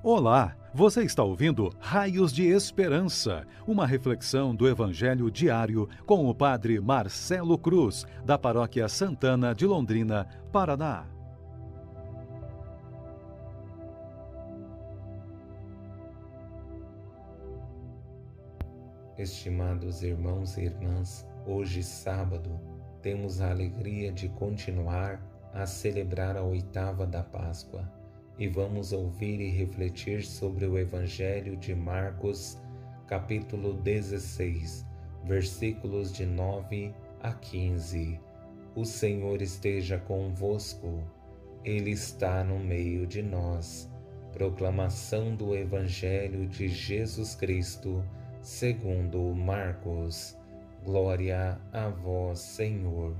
Olá, você está ouvindo Raios de Esperança, uma reflexão do Evangelho diário com o Padre Marcelo Cruz, da Paróquia Santana de Londrina, Paraná. Estimados irmãos e irmãs, hoje sábado, temos a alegria de continuar a celebrar a oitava da Páscoa e vamos ouvir e refletir sobre o Evangelho de Marcos, capítulo 16, versículos de 9 a 15. O Senhor esteja convosco, Ele está no meio de nós. Proclamação do Evangelho de Jesus Cristo, segundo Marcos. Glória a vós, Senhor.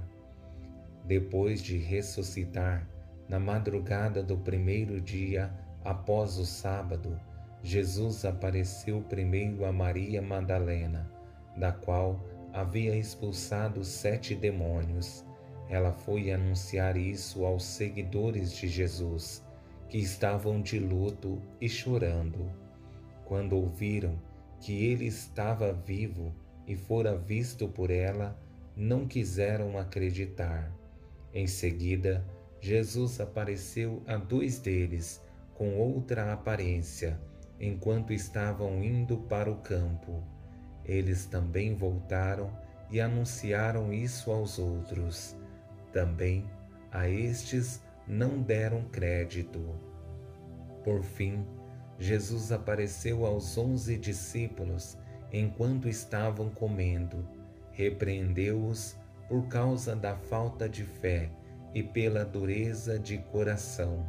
Depois de ressuscitar, na madrugada do primeiro dia após o sábado, Jesus apareceu primeiro a Maria Madalena, da qual havia expulsado sete demônios. Ela foi anunciar isso aos seguidores de Jesus, que estavam de luto e chorando. Quando ouviram que ele estava vivo e fora visto por ela, não quiseram acreditar. Em seguida, Jesus apareceu a dois deles com outra aparência, enquanto estavam indo para o campo. Eles também voltaram e anunciaram isso aos outros. Também a estes não deram crédito. Por fim, Jesus apareceu aos onze discípulos enquanto estavam comendo, repreendeu-os por causa da falta de fé e pela dureza de coração,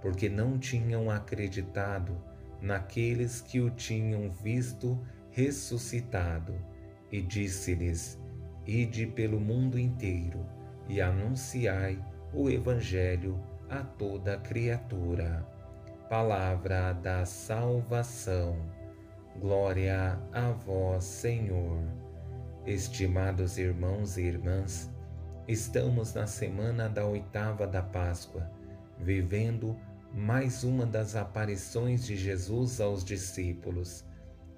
porque não tinham acreditado naqueles que o tinham visto ressuscitado, e disse-lhes: Ide pelo mundo inteiro e anunciai o Evangelho a toda criatura. Palavra da salvação. Glória a vós, Senhor. Estimados irmãos e irmãs, Estamos na semana da oitava da Páscoa, vivendo mais uma das aparições de Jesus aos discípulos.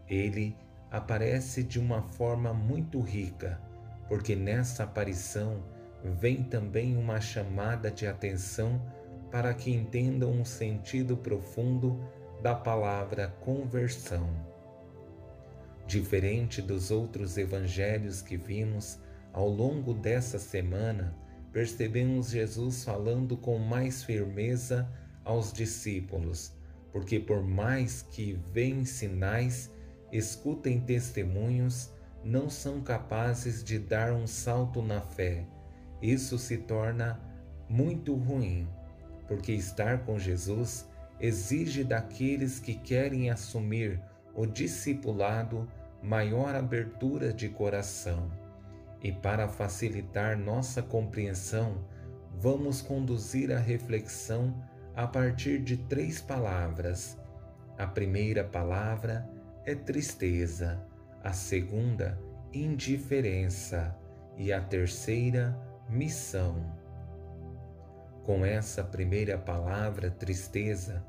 Ele aparece de uma forma muito rica, porque nessa aparição vem também uma chamada de atenção para que entendam o sentido profundo da palavra conversão. Diferente dos outros evangelhos que vimos, ao longo dessa semana, percebemos Jesus falando com mais firmeza aos discípulos, porque por mais que veem sinais, escutem testemunhos, não são capazes de dar um salto na fé. Isso se torna muito ruim, porque estar com Jesus exige daqueles que querem assumir o discipulado maior abertura de coração. E para facilitar nossa compreensão, vamos conduzir a reflexão a partir de três palavras. A primeira palavra é tristeza, a segunda, indiferença e a terceira, missão. Com essa primeira palavra, tristeza,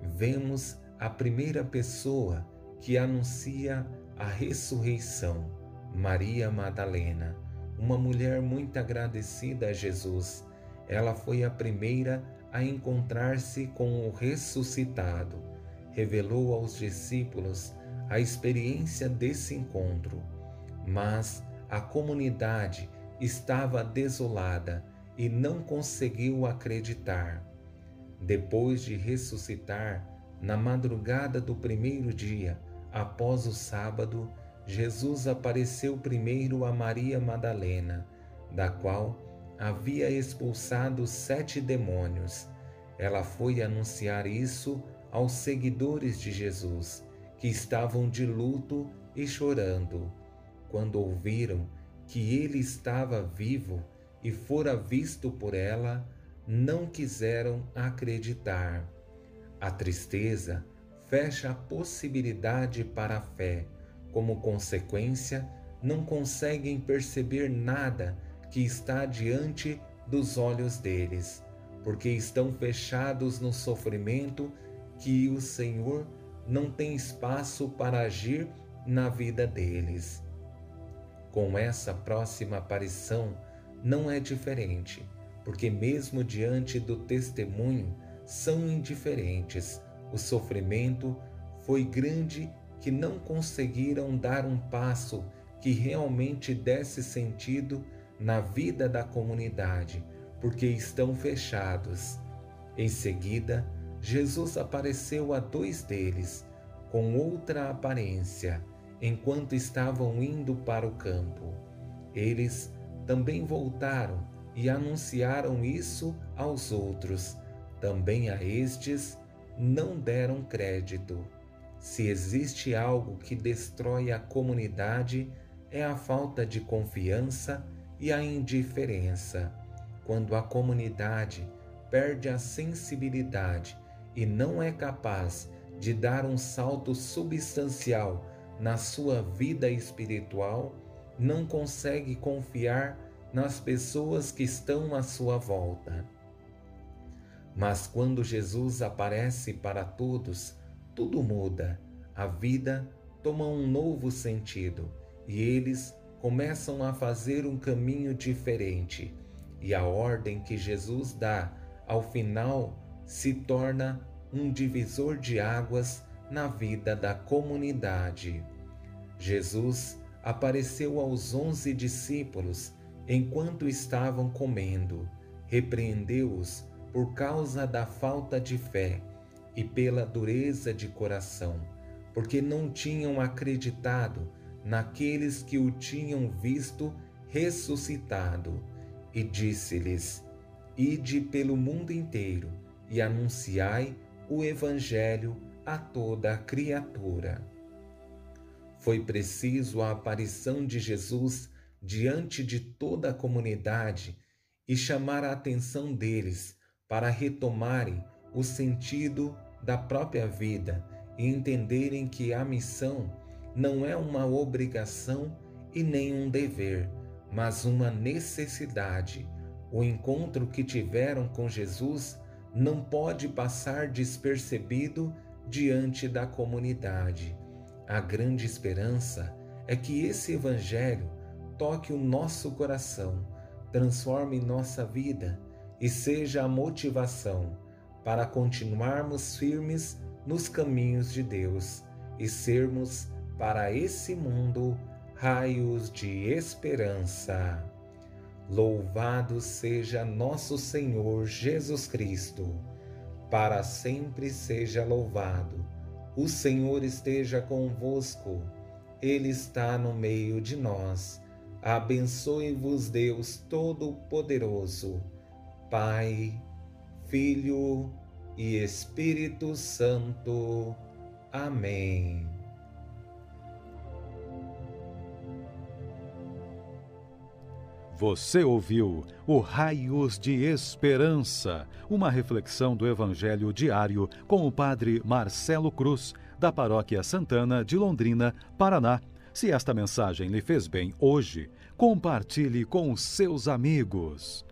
vemos a primeira pessoa que anuncia a ressurreição Maria Madalena, uma mulher muito agradecida a Jesus. Ela foi a primeira a encontrar-se com o ressuscitado. Revelou aos discípulos a experiência desse encontro, mas a comunidade estava desolada e não conseguiu acreditar. Depois de ressuscitar, na madrugada do primeiro dia, após o sábado, Jesus apareceu primeiro a Maria Madalena, da qual havia expulsado sete demônios. Ela foi anunciar isso aos seguidores de Jesus, que estavam de luto e chorando. Quando ouviram que ele estava vivo e fora visto por ela, não quiseram acreditar. A tristeza fecha a possibilidade para a fé como consequência, não conseguem perceber nada que está diante dos olhos deles, porque estão fechados no sofrimento que o Senhor não tem espaço para agir na vida deles. Com essa próxima aparição, não é diferente, porque, mesmo diante do testemunho, são indiferentes. O sofrimento foi grande que não conseguiram dar um passo que realmente desse sentido na vida da comunidade, porque estão fechados. Em seguida, Jesus apareceu a dois deles, com outra aparência, enquanto estavam indo para o campo. Eles também voltaram e anunciaram isso aos outros. Também a estes não deram crédito. Se existe algo que destrói a comunidade, é a falta de confiança e a indiferença. Quando a comunidade perde a sensibilidade e não é capaz de dar um salto substancial na sua vida espiritual, não consegue confiar nas pessoas que estão à sua volta. Mas quando Jesus aparece para todos, tudo muda, a vida toma um novo sentido e eles começam a fazer um caminho diferente. E a ordem que Jesus dá ao final se torna um divisor de águas na vida da comunidade. Jesus apareceu aos onze discípulos enquanto estavam comendo, repreendeu-os por causa da falta de fé e pela dureza de coração, porque não tinham acreditado naqueles que o tinham visto ressuscitado, e disse-lhes: Ide pelo mundo inteiro e anunciai o Evangelho a toda a criatura. Foi preciso a aparição de Jesus diante de toda a comunidade e chamar a atenção deles para retomarem o sentido da própria vida e entenderem que a missão não é uma obrigação e nem um dever, mas uma necessidade. O encontro que tiveram com Jesus não pode passar despercebido diante da comunidade. A grande esperança é que esse Evangelho toque o nosso coração, transforme nossa vida e seja a motivação para continuarmos firmes nos caminhos de Deus e sermos para esse mundo raios de esperança. Louvado seja nosso Senhor Jesus Cristo, para sempre seja louvado. O Senhor esteja convosco, Ele está no meio de nós. Abençoe-vos, Deus Todo-Poderoso, Pai, Filho e Espírito Santo. Amém. Você ouviu o Raios de Esperança, uma reflexão do Evangelho diário com o Padre Marcelo Cruz, da Paróquia Santana de Londrina, Paraná. Se esta mensagem lhe fez bem hoje, compartilhe com seus amigos.